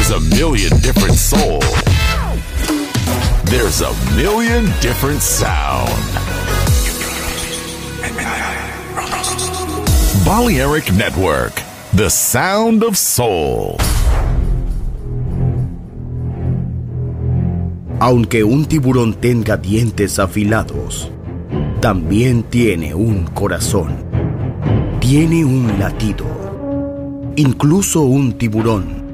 there's a million different soul. There's a million different sound. Balearic Network, the sound of soul. Aunque un tiburón tenga dientes afilados, también tiene un corazón. Tiene un latido. Incluso un tiburón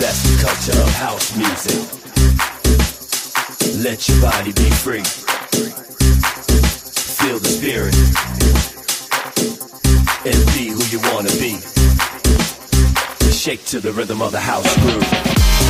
That's the culture of house music. Let your body be free. Feel the spirit. And be who you wanna be. Shake to the rhythm of the house groove.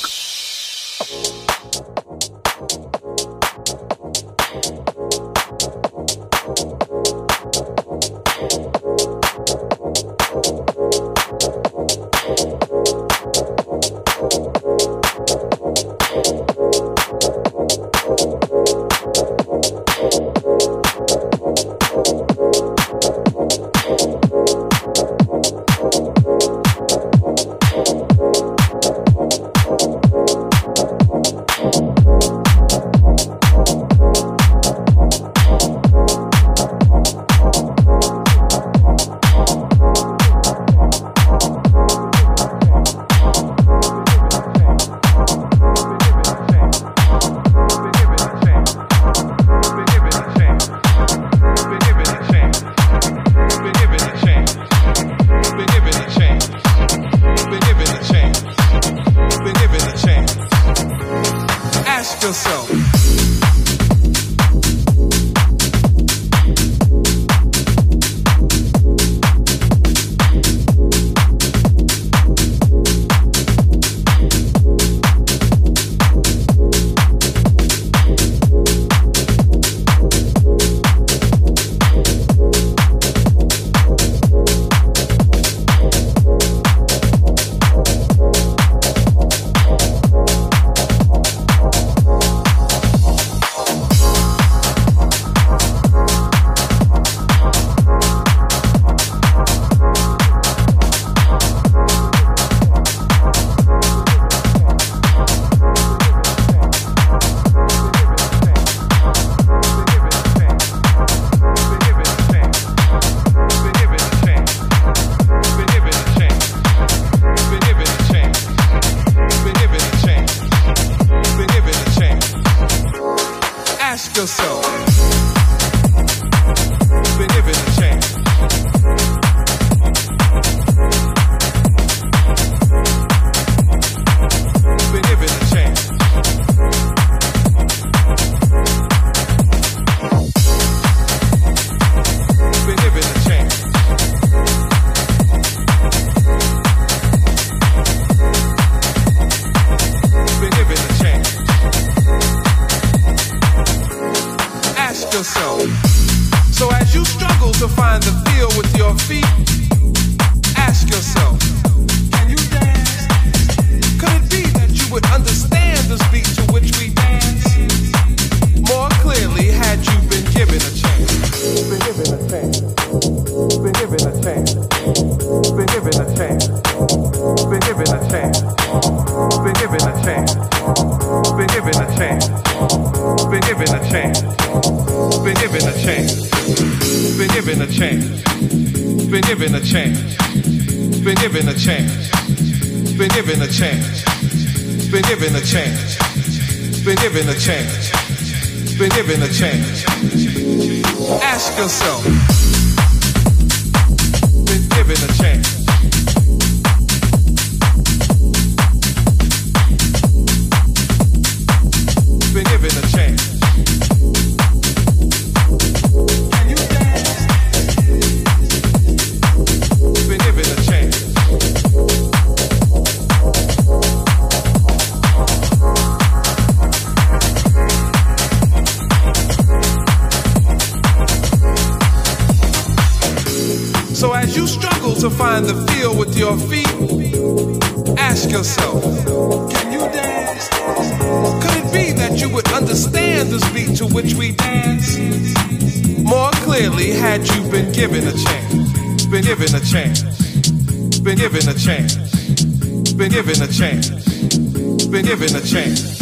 Chance. Been given a chance. Been given a chance.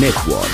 Network.